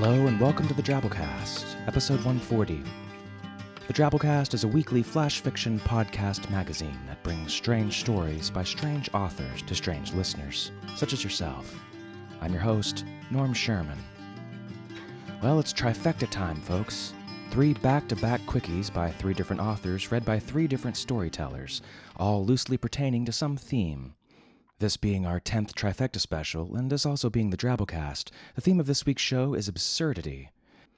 Hello and welcome to the Drabblecast, episode 140. The Drabblecast is a weekly flash fiction podcast magazine that brings strange stories by strange authors to strange listeners, such as yourself. I'm your host, Norm Sherman. Well, it's trifecta time, folks. Three back to back quickies by three different authors, read by three different storytellers, all loosely pertaining to some theme. This being our 10th trifecta special, and this also being the Drabblecast, the theme of this week's show is absurdity.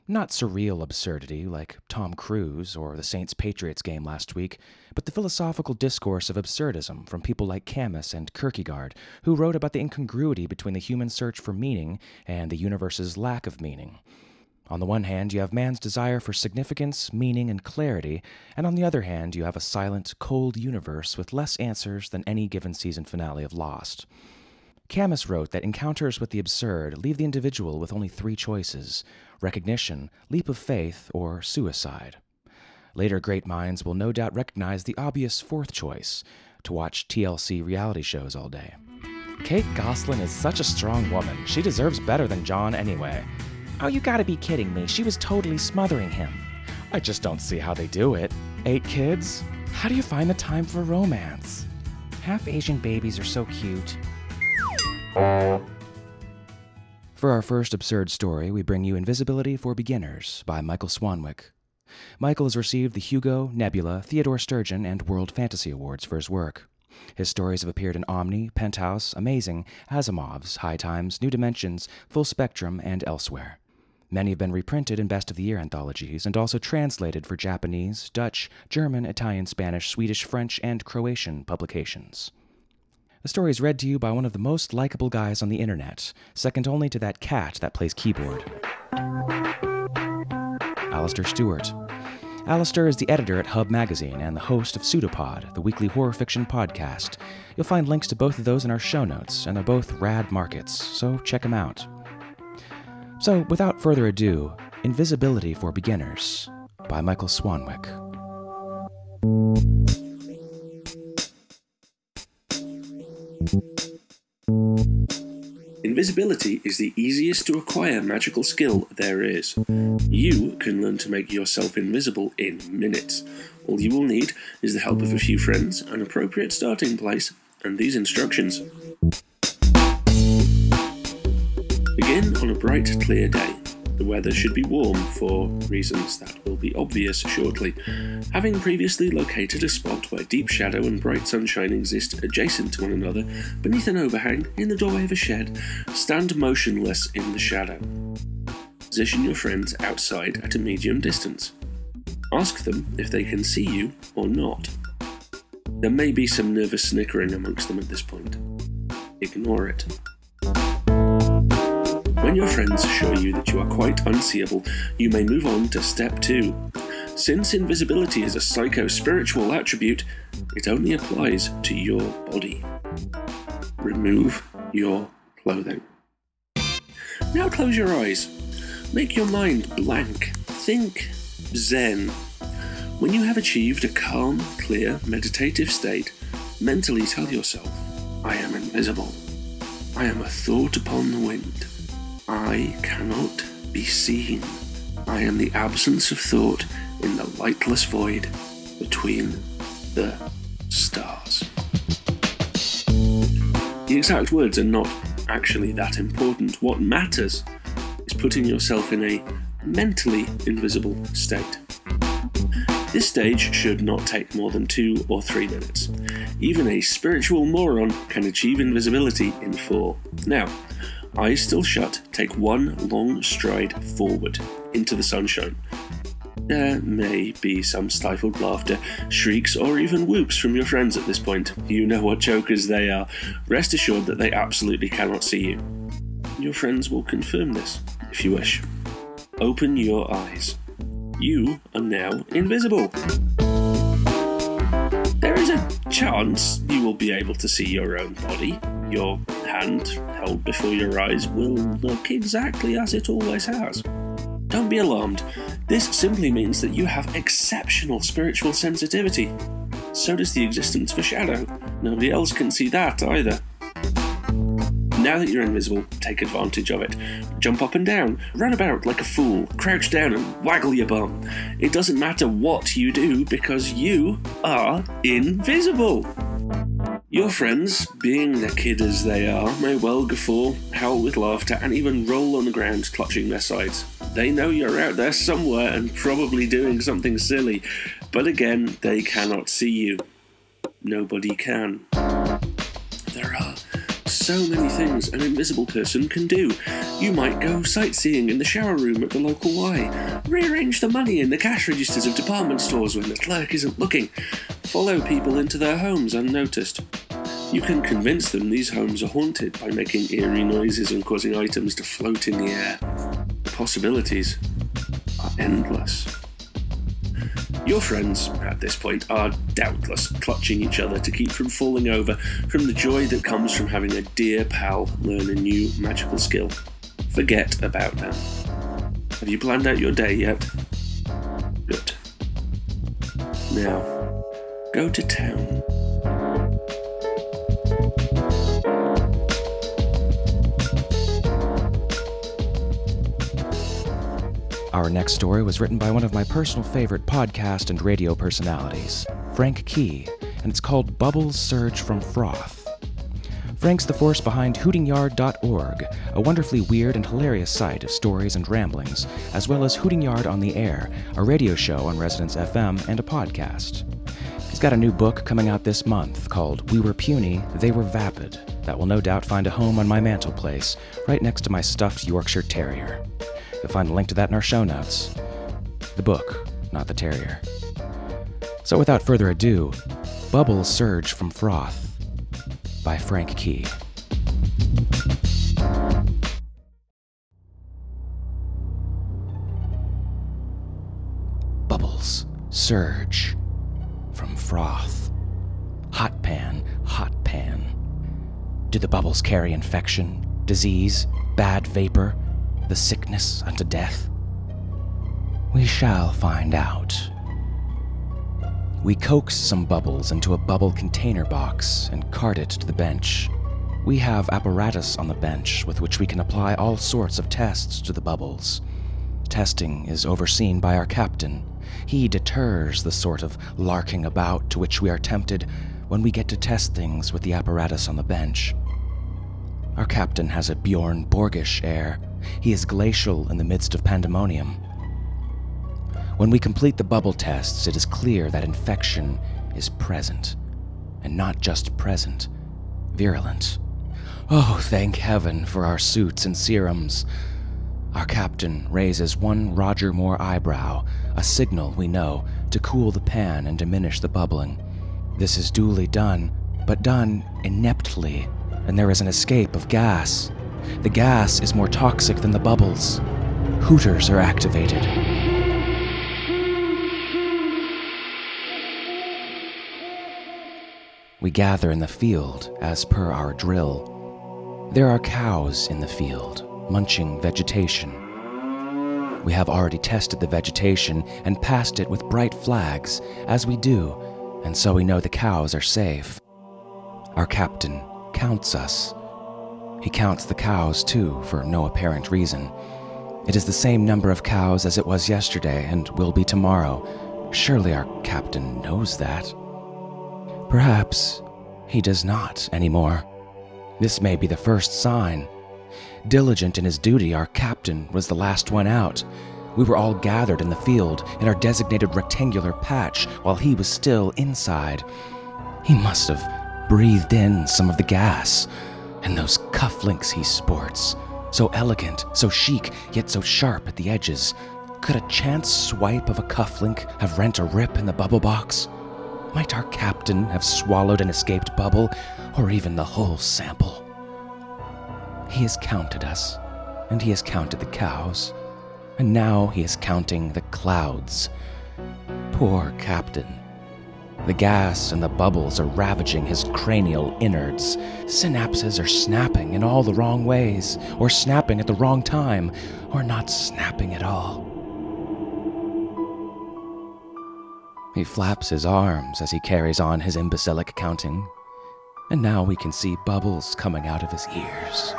Not surreal absurdity like Tom Cruise or the Saints Patriots game last week, but the philosophical discourse of absurdism from people like Camus and Kierkegaard, who wrote about the incongruity between the human search for meaning and the universe's lack of meaning. On the one hand, you have man's desire for significance, meaning, and clarity, and on the other hand, you have a silent, cold universe with less answers than any given season finale of Lost. Camus wrote that encounters with the absurd leave the individual with only three choices recognition, leap of faith, or suicide. Later great minds will no doubt recognize the obvious fourth choice to watch TLC reality shows all day. Kate Gosselin is such a strong woman. She deserves better than Jon anyway. Oh, you gotta be kidding me. She was totally smothering him. I just don't see how they do it. Eight kids? How do you find the time for romance? Half Asian babies are so cute. For our first absurd story, we bring you Invisibility for Beginners by Michael Swanwick. Michael has received the Hugo, Nebula, Theodore Sturgeon, and World Fantasy Awards for his work. His stories have appeared in Omni, Penthouse, Amazing, Asimov's, High Times, New Dimensions, Full Spectrum, and elsewhere. Many have been reprinted in Best of the Year anthologies and also translated for Japanese, Dutch, German, Italian, Spanish, Swedish, French, and Croatian publications. The story is read to you by one of the most likable guys on the internet, second only to that cat that plays keyboard. Alasdair Stuart. Alasdair is the editor at Hub Magazine and the host of Pseudopod, the weekly horror fiction podcast. You'll find links to both of those in our show notes, and they're both rad markets, so check them out. So, without further ado, Invisibility for Beginners by Michael Swanwick. Invisibility is the easiest to acquire magical skill there is. You can learn to make yourself invisible in minutes. All you will need is the help of a few friends, an appropriate starting place, and these instructions. Begin on a bright, clear day. The weather should be warm for reasons that will be obvious shortly. Having previously located a spot where deep shadow and bright sunshine exist adjacent to one another, beneath an overhang in the doorway of a shed, stand motionless in the shadow. Position your friends outside at a medium distance. Ask them if they can see you or not. There may be some nervous snickering amongst them at this point. Ignore it. When your friends assure you that you are quite unseeable, you may move on to step two. Since invisibility is a psycho spiritual attribute, it only applies to your body. Remove your clothing. Now close your eyes. Make your mind blank. Think Zen. When you have achieved a calm, clear, meditative state, mentally tell yourself, I am invisible. I am a thought upon the wind. I cannot be seen. I am the absence of thought in the lightless void between the stars. The exact words are not actually that important. What matters is putting yourself in a mentally invisible state. This stage should not take more than two or three minutes. Even a spiritual moron can achieve invisibility in four. Now, eyes still shut, take one long stride forward into the sunshine. There may be some stifled laughter, shrieks, or even whoops from your friends at this point. You know what jokers they are. Rest assured that they absolutely cannot see you. Your friends will confirm this, if you wish. Open your eyes. You are now invisible. Chance you will be able to see your own body. Your hand held before your eyes will look exactly as it always has. Don't be alarmed. This simply means that you have exceptional spiritual sensitivity. So does the existence of a shadow. Nobody else can see that either. Now that you're invisible, take advantage of it. Jump up and down, run about like a fool, crouch down and waggle your bum. It doesn't matter what you do because you are invisible. Your friends, being naked as they are, may well guffaw, howl with laughter, and even roll on the ground clutching their sides. They know you're out there somewhere and probably doing something silly, but again, they cannot see you. Nobody can. So many things an invisible person can do. You might go sightseeing in the shower room at the local Y, rearrange the money in the cash registers of department stores when the clerk isn't looking, follow people into their homes unnoticed. You can convince them these homes are haunted by making eerie noises and causing items to float in the air. The possibilities are endless. Your friends, at this point, are doubtless clutching each other to keep from falling over from the joy that comes from having a dear pal learn a new magical skill. Forget about them. Have you planned out your day yet? Good. Now, go to town. Our next story was written by one of my personal favorite podcast and radio personalities, Frank Key, and it's called Bubbles Surge from Froth. Frank's the force behind hootingyard.org, a wonderfully weird and hilarious site of stories and ramblings, as well as Hooting Yard on the Air, a radio show on Resonance FM and a podcast. He's got a new book coming out this month called We Were Puny, They Were Vapid, that will no doubt find a home on my mantelpiece, right next to my stuffed Yorkshire Terrier. You'll find a link to that in our show notes. The book, not the terrier. So without further ado, Bubbles Surge from Froth by Frank Key. Bubbles surge from froth. Hot pan, hot pan. Do the bubbles carry infection, disease, bad vapor, the sickness unto death? We shall find out. We coax some bubbles into a bubble container box and cart it to the bench. We have apparatus on the bench with which we can apply all sorts of tests to the bubbles. Testing is overseen by our captain. He deters the sort of larking about to which we are tempted when we get to test things with the apparatus on the bench. Our captain has a Bjorn Borgish air. He is glacial in the midst of pandemonium. When we complete the bubble tests, it is clear that infection is present. And not just present, virulent. Oh, thank heaven for our suits and serums. Our captain raises one Roger Moore eyebrow, a signal, we know, to cool the pan and diminish the bubbling. This is duly done, but done ineptly, and there is an escape of gas. The gas is more toxic than the bubbles. Hooters are activated. We gather in the field as per our drill. There are cows in the field, munching vegetation. We have already tested the vegetation and passed it with bright flags, as we do, and so we know the cows are safe. Our captain counts us. He counts the cows, too, for no apparent reason. It is the same number of cows as it was yesterday and will be tomorrow. Surely our captain knows that. Perhaps he does not anymore. This may be the first sign. Diligent in his duty, our captain was the last one out. We were all gathered in the field in our designated rectangular patch while he was still inside. He must have breathed in some of the gas. And those cufflinks he sports. So elegant, so chic, yet so sharp at the edges. Could a chance swipe of a cufflink have rent a rip in the bubble box? Might our captain have swallowed an escaped bubble, or even the whole sample? He has counted us, and he has counted the cows, and now he is counting the clouds. Poor captain. The gas and the bubbles are ravaging his cranial innards. Synapses are snapping in all the wrong ways, or snapping at the wrong time, or not snapping at all. He flaps his arms as he carries on his imbecilic counting. and now we can see bubbles coming out of his ears.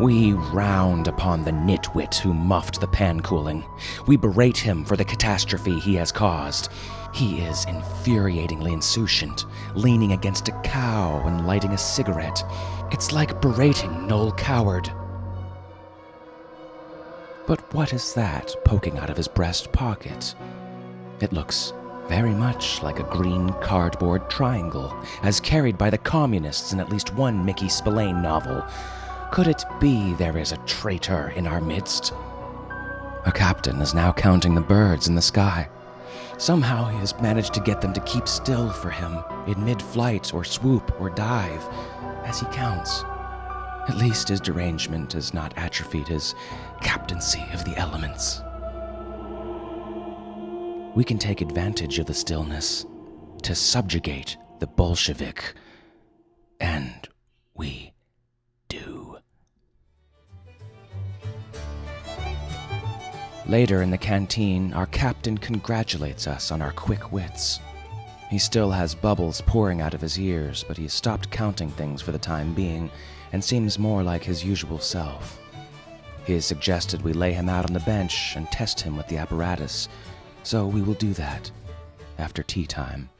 We round upon the nitwit who muffed the pan cooling. We berate him for the catastrophe he has caused. He is infuriatingly insouciant, leaning against a cow and lighting a cigarette. It's like berating Noel Coward. But what is that poking out of his breast pocket? It looks very much like a green cardboard triangle, as carried by the communists in at least one Mickey Spillane novel. Could it be there is a traitor in our midst? Our captain is now counting the birds in the sky. Somehow he has managed to get them to keep still for him in mid flight or swoop or dive as he counts. At least his derangement has not atrophied his captaincy of the elements. We can take advantage of the stillness to subjugate the Bolshevik. And we Later in the canteen, our captain congratulates us on our quick wits. He still has bubbles pouring out of his ears, but he has stopped counting things for the time being and seems more like his usual self. He has suggested we lay him out on the bench and test him with the apparatus, so we will do that after tea time.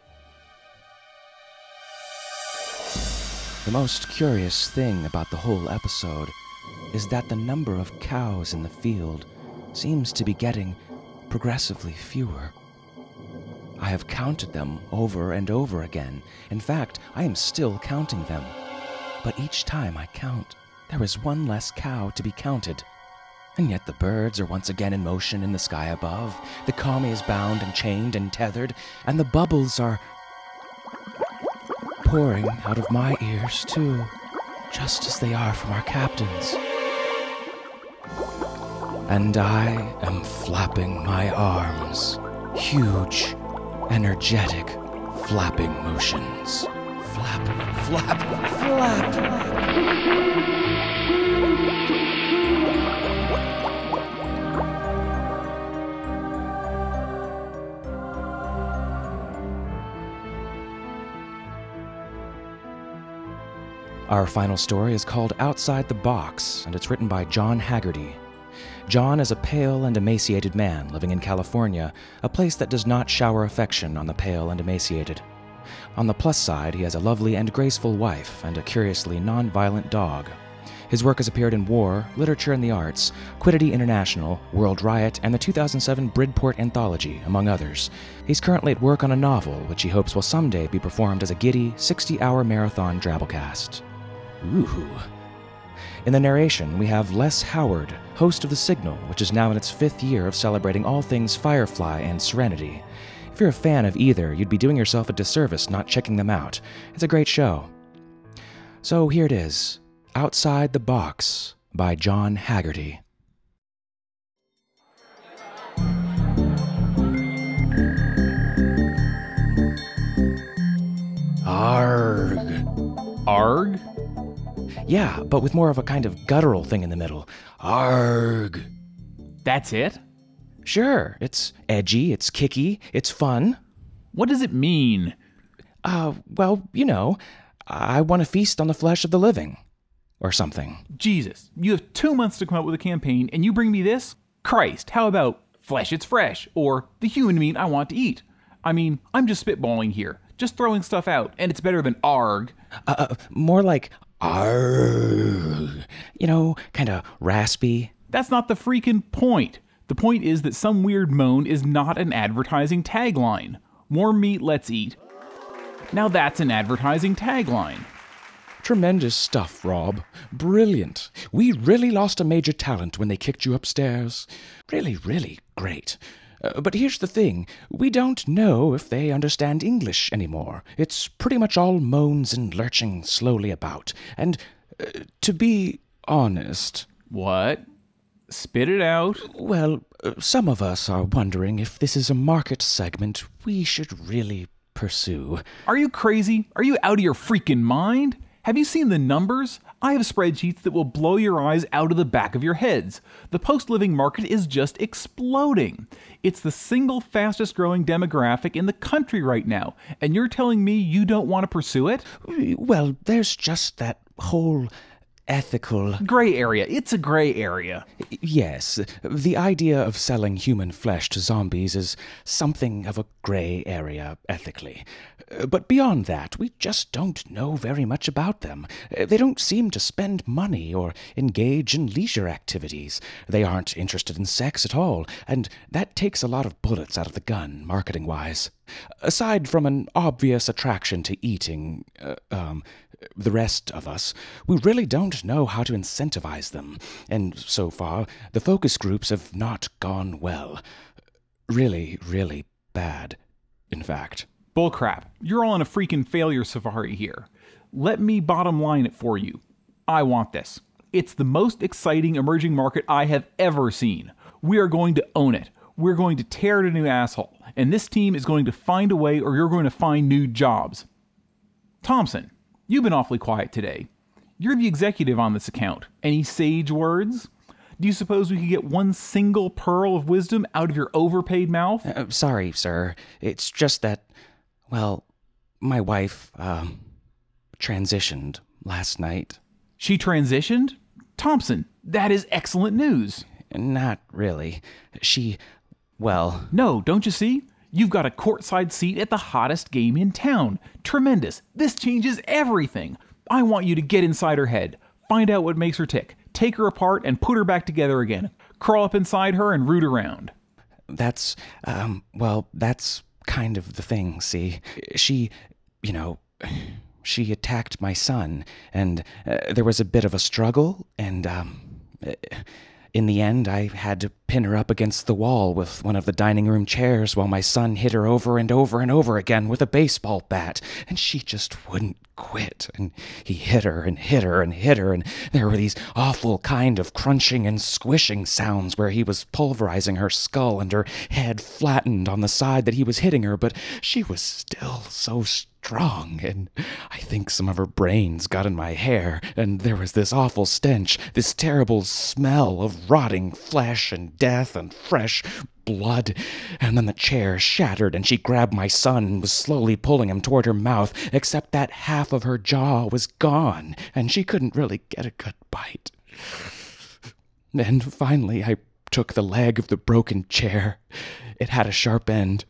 The most curious thing about the whole episode is that the number of cows in the field seems to be getting progressively fewer. I have counted them over and over again. In fact, I am still counting them. But each time I count, there is one less cow to be counted. And yet the birds are once again in motion in the sky above. The commie is bound and chained and tethered, and the bubbles are pouring out of my ears, too, just as they are from our captain's. And I am flapping my arms, huge, energetic, flapping motions. Flap, flap, flap. Flap. Our final story is called Outside the Box, and it's written by John Haggerty. John is a pale and emaciated man living in California, a place that does not shower affection on the pale and emaciated. On the plus side, he has a lovely and graceful wife and a curiously non-violent dog. His work has appeared in War, Literature and the Arts, Quiddity International, World Riot, and the 2007 Bridport Anthology, among others. He's currently at work on a novel, which he hopes will someday be performed as a giddy, 60 hour marathon Drabblecast. Ooh. In the narration, we have Les Howard, host of The Signal, which is now in its fifth year of celebrating all things Firefly and Serenity. If you're a fan of either, you'd be doing yourself a disservice not checking them out. It's a great show. So here it is Outside the Box by John Haggerty. Arg. Arg? Yeah, but with more of a kind of guttural thing in the middle. Arg. That's it? Sure, it's edgy, it's kicky, it's fun. What does it mean? Uh, well, you know, I want to feast on the flesh of the living. Or something. Jesus, you have two months to come up with a campaign and you bring me this? Christ, how about flesh it's fresh or the human meat I want to eat? I mean, I'm just spitballing here, just throwing stuff out, and it's better than arg. Uh, uh, more like arg. You know, kind of raspy. That's not the freaking point. The point is that some weird moan is not an advertising tagline. More meat, let's eat. Now that's an advertising tagline. Tremendous stuff, Rob. Brilliant. We really lost a major talent when they kicked you upstairs. Really, really great. Uh, but here's the thing we don't know if they understand English anymore. It's pretty much all moans and lurching slowly about. And uh, to be honest, What? Spit it out. well, uh, some of us are wondering if this is a market segment we should really pursue. Are you crazy? Are you out of your freaking mind? Have you seen the numbers? I have spreadsheets that will blow your eyes out of the back of your heads. The post living market is just exploding. It's the single fastest growing demographic in the country right now, and you're telling me you don't want to pursue it? Well, there's just that whole ethical. Gray area. It's a gray area. Yes, the idea of selling human flesh to zombies is something of a gray area ethically. But beyond that, we just don't know very much about them. They don't seem to spend money or engage in leisure activities. They aren't interested in sex at all, and that takes a lot of bullets out of the gun, marketing wise. Aside from an obvious attraction to eating, uh, um, the rest of us, we really don't know how to incentivize them, and so far, the focus groups have not gone well. Really, really bad, in fact. Bullcrap. You're all on a freaking failure safari here. Let me bottom line it for you. I want this. It's the most exciting emerging market I have ever seen. We are going to own it. We're going to tear it a new asshole. And this team is going to find a way, or you're going to find new jobs. Thompson, You've been awfully quiet today. You're the executive on this account. Any sage words? Do you suppose we could get one single pearl of wisdom out of your overpaid mouth? Uh, sorry, sir. It's just that, well, my wife, um, transitioned last night. She transitioned? Thompson, that is excellent news. Not really. She, well. No, don't you see? You've got a courtside seat at the hottest game in town. Tremendous. This changes everything. I want you to get inside her head, find out what makes her tick, take her apart, and put her back together again. Crawl up inside her and root around. That's, um, well, that's kind of the thing, see? She, you know, she attacked my son, and uh, there was a bit of a struggle, and, um, in the end, I had to pin her up against the wall with one of the dining room chairs while my son hit her over and over and over again with a baseball bat, and she just wouldn't quit. And he hit her and hit her and hit her, and there were these awful kind of crunching and squishing sounds where he was pulverizing her skull and her head flattened on the side that he was hitting her, but she was still so strong, and I think some of her brains got in my hair, and there was this awful stench, this terrible smell of rotting flesh and death and fresh blood. And then the chair shattered, and she grabbed my son and was slowly pulling him toward her mouth, except that half of her jaw was gone, and she couldn't really get a good bite. And finally, I took the leg of the broken chair. It had a sharp end,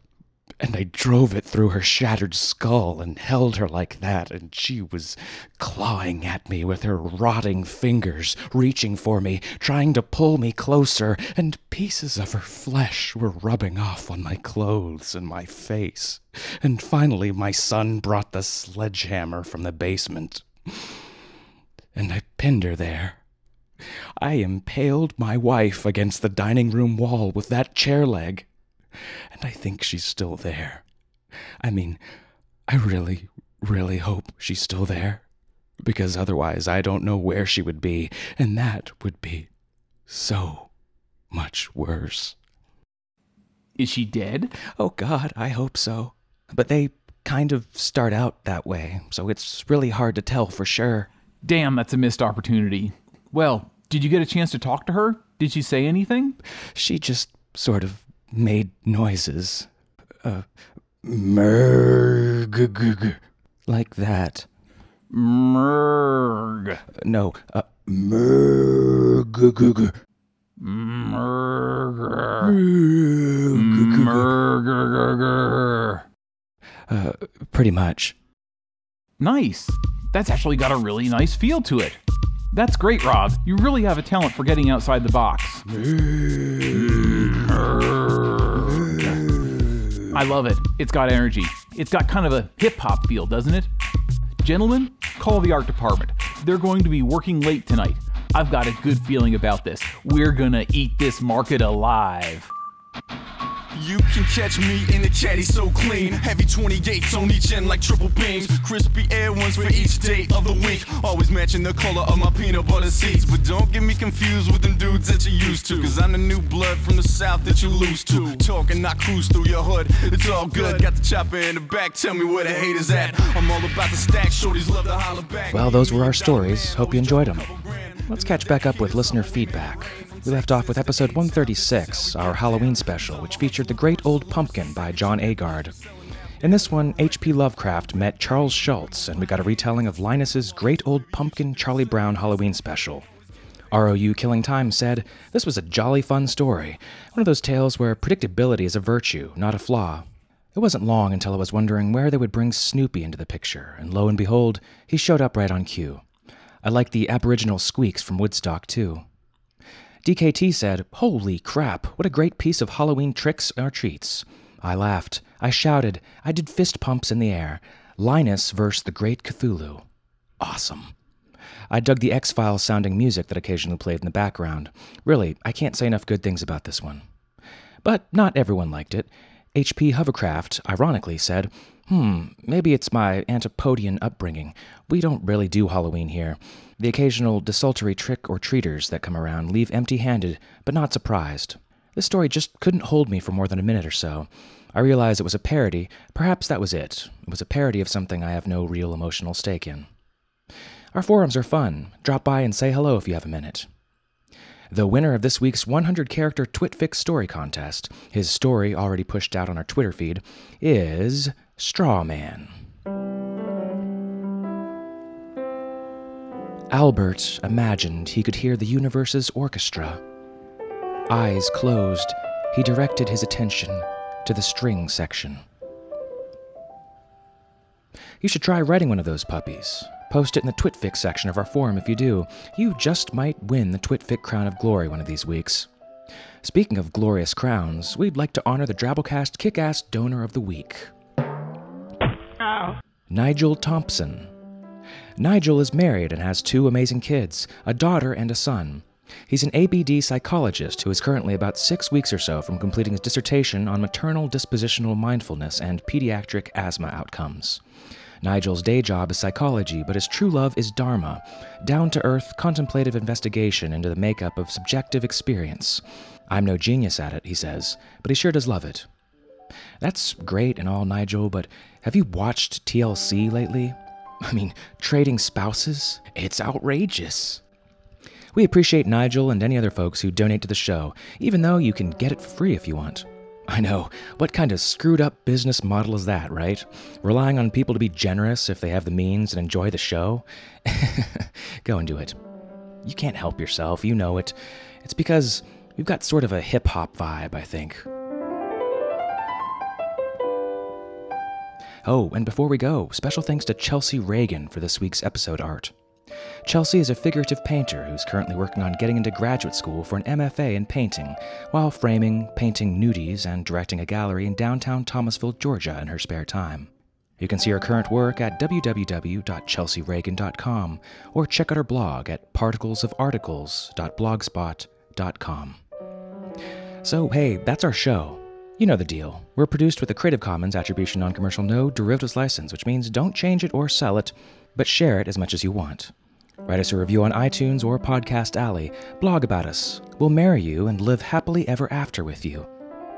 and I drove it through her shattered skull and held her like that, and she was clawing at me with her rotting fingers, reaching for me, trying to pull me closer, and pieces of her flesh were rubbing off on my clothes and my face. And finally, my son brought the sledgehammer from the basement, and I pinned her there. I impaled my wife against the dining room wall with that chair leg and I think she's still there. I mean, I really, really hope she's still there, because otherwise I don't know where she would be, and that would be so much worse. Is she dead? Oh, God, I hope so. But they kind of start out that way, so it's really hard to tell for sure. Damn, that's a missed opportunity. Well, did you get a chance to talk to her? Did she say anything? She just sort of made noises. Uh, merg, like that. Merg. No, uh, merg, Merg. Merg. Uh, pretty much. Nice. That's actually got a really nice feel to it. That's great, Rob. You really have a talent for getting outside the box. I love it. It's got energy. It's got kind of a hip hop feel, doesn't it? Gentlemen, call the art department. They're going to be working late tonight. I've got a good feeling about this. We're gonna eat this market alive. You can catch me in the caddy so clean. Heavy 28s on each end like triple beams. Crispy air ones for each day of the week. Always matching the color of my peanut butter seeds. But don't get me confused with them dudes that you used to. Cause I'm the new blood from the south that you lose to. Talk and not cruise through your hood. It's all good. Got the chopper in the back. Tell me where the haters at. I'm all about the stack. Shorties love to holler back. Well, those were our stories. Hope you enjoyed them. Let's catch back up with listener feedback. We left off with episode 136, our Halloween special, which featured The Great Old Pumpkin by John Agard. In this one, H.P. Lovecraft met Charles Schulz, and we got a retelling of Linus's Great Old Pumpkin Charlie Brown Halloween special. ROU Killing Time said, This was a jolly fun story. One of those tales where predictability is a virtue, not a flaw. It wasn't long until I was wondering where they would bring Snoopy into the picture, and lo and behold, he showed up right on cue. I liked the Aboriginal squeaks from Woodstock, too. DKT said, Holy crap, what a great piece of Halloween tricks or treats. I laughed. I shouted. I did fist pumps in the air. Linus versus the Great Cthulhu. Awesome. I dug the X Files sounding music that occasionally played in the background. Really, I can't say enough good things about this one. But not everyone liked it. H.P. Hovercraft, ironically, said, Hmm, maybe it's my Antipodean upbringing. We don't really do Halloween here. The occasional desultory trick or treaters that come around leave empty handed, but not surprised. This story just couldn't hold me for more than a minute or so. I realized it was a parody. Perhaps that was it. It was a parody of something I have no real emotional stake in. Our forums are fun. Drop by and say hello if you have a minute. The winner of this week's 100 character Twitfic story contest, his story already pushed out on our Twitter feed, is Strawman. Albert imagined he could hear the universe's orchestra. Eyes closed, he directed his attention to the string section. You should try writing one of those puppies. Post it in the Twitfic section of our forum if you do. You just might win the Twitfic Crown of Glory one of these weeks. Speaking of glorious crowns, we'd like to honor the Drabblecast Kick Ass Donor of the Week. Oh. Nigel Thompson. Nigel is married and has two amazing kids, a daughter and a son. He's an ABD psychologist who is currently about six weeks or so from completing his dissertation on maternal dispositional mindfulness and pediatric asthma outcomes. Nigel's day job is psychology, but his true love is Dharma, down to earth, contemplative investigation into the makeup of subjective experience. I'm no genius at it, he says, but he sure does love it. That's great and all, Nigel, but have you watched TLC lately? I mean, trading spouses? It's outrageous. We appreciate Nigel and any other folks who donate to the show, even though you can get it free if you want. I know, what kind of screwed up business model is that, right? Relying on people to be generous if they have the means and enjoy the show? Go and do it. You can't help yourself, you know it. It's because we've got sort of a hip hop vibe, I think. Oh, and before we go, special thanks to Chelsea Reagan for this week's episode art. Chelsea is a figurative painter who's currently working on getting into graduate school for an MFA in painting, while framing, painting nudies, and directing a gallery in downtown Thomasville, Georgia in her spare time. You can see her current work at www.chelseareagan.com or check out her blog at particlesofarticles.blogspot.com. So, hey, that's our show. You know the deal. We're produced with a Creative Commons Attribution Non Commercial No Derivatives License, which means don't change it or sell it, but share it as much as you want. Write us a review on iTunes or Podcast Alley. Blog about us. We'll marry you and live happily ever after with you.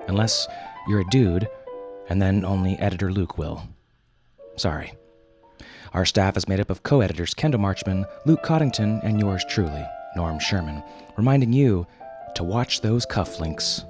Unless you're a dude, and then only editor Luke will. Sorry. Our staff is made up of co editors Kendall Marchman, Luke Coddington, and yours truly, Norm Sherman, reminding you to watch those cufflinks.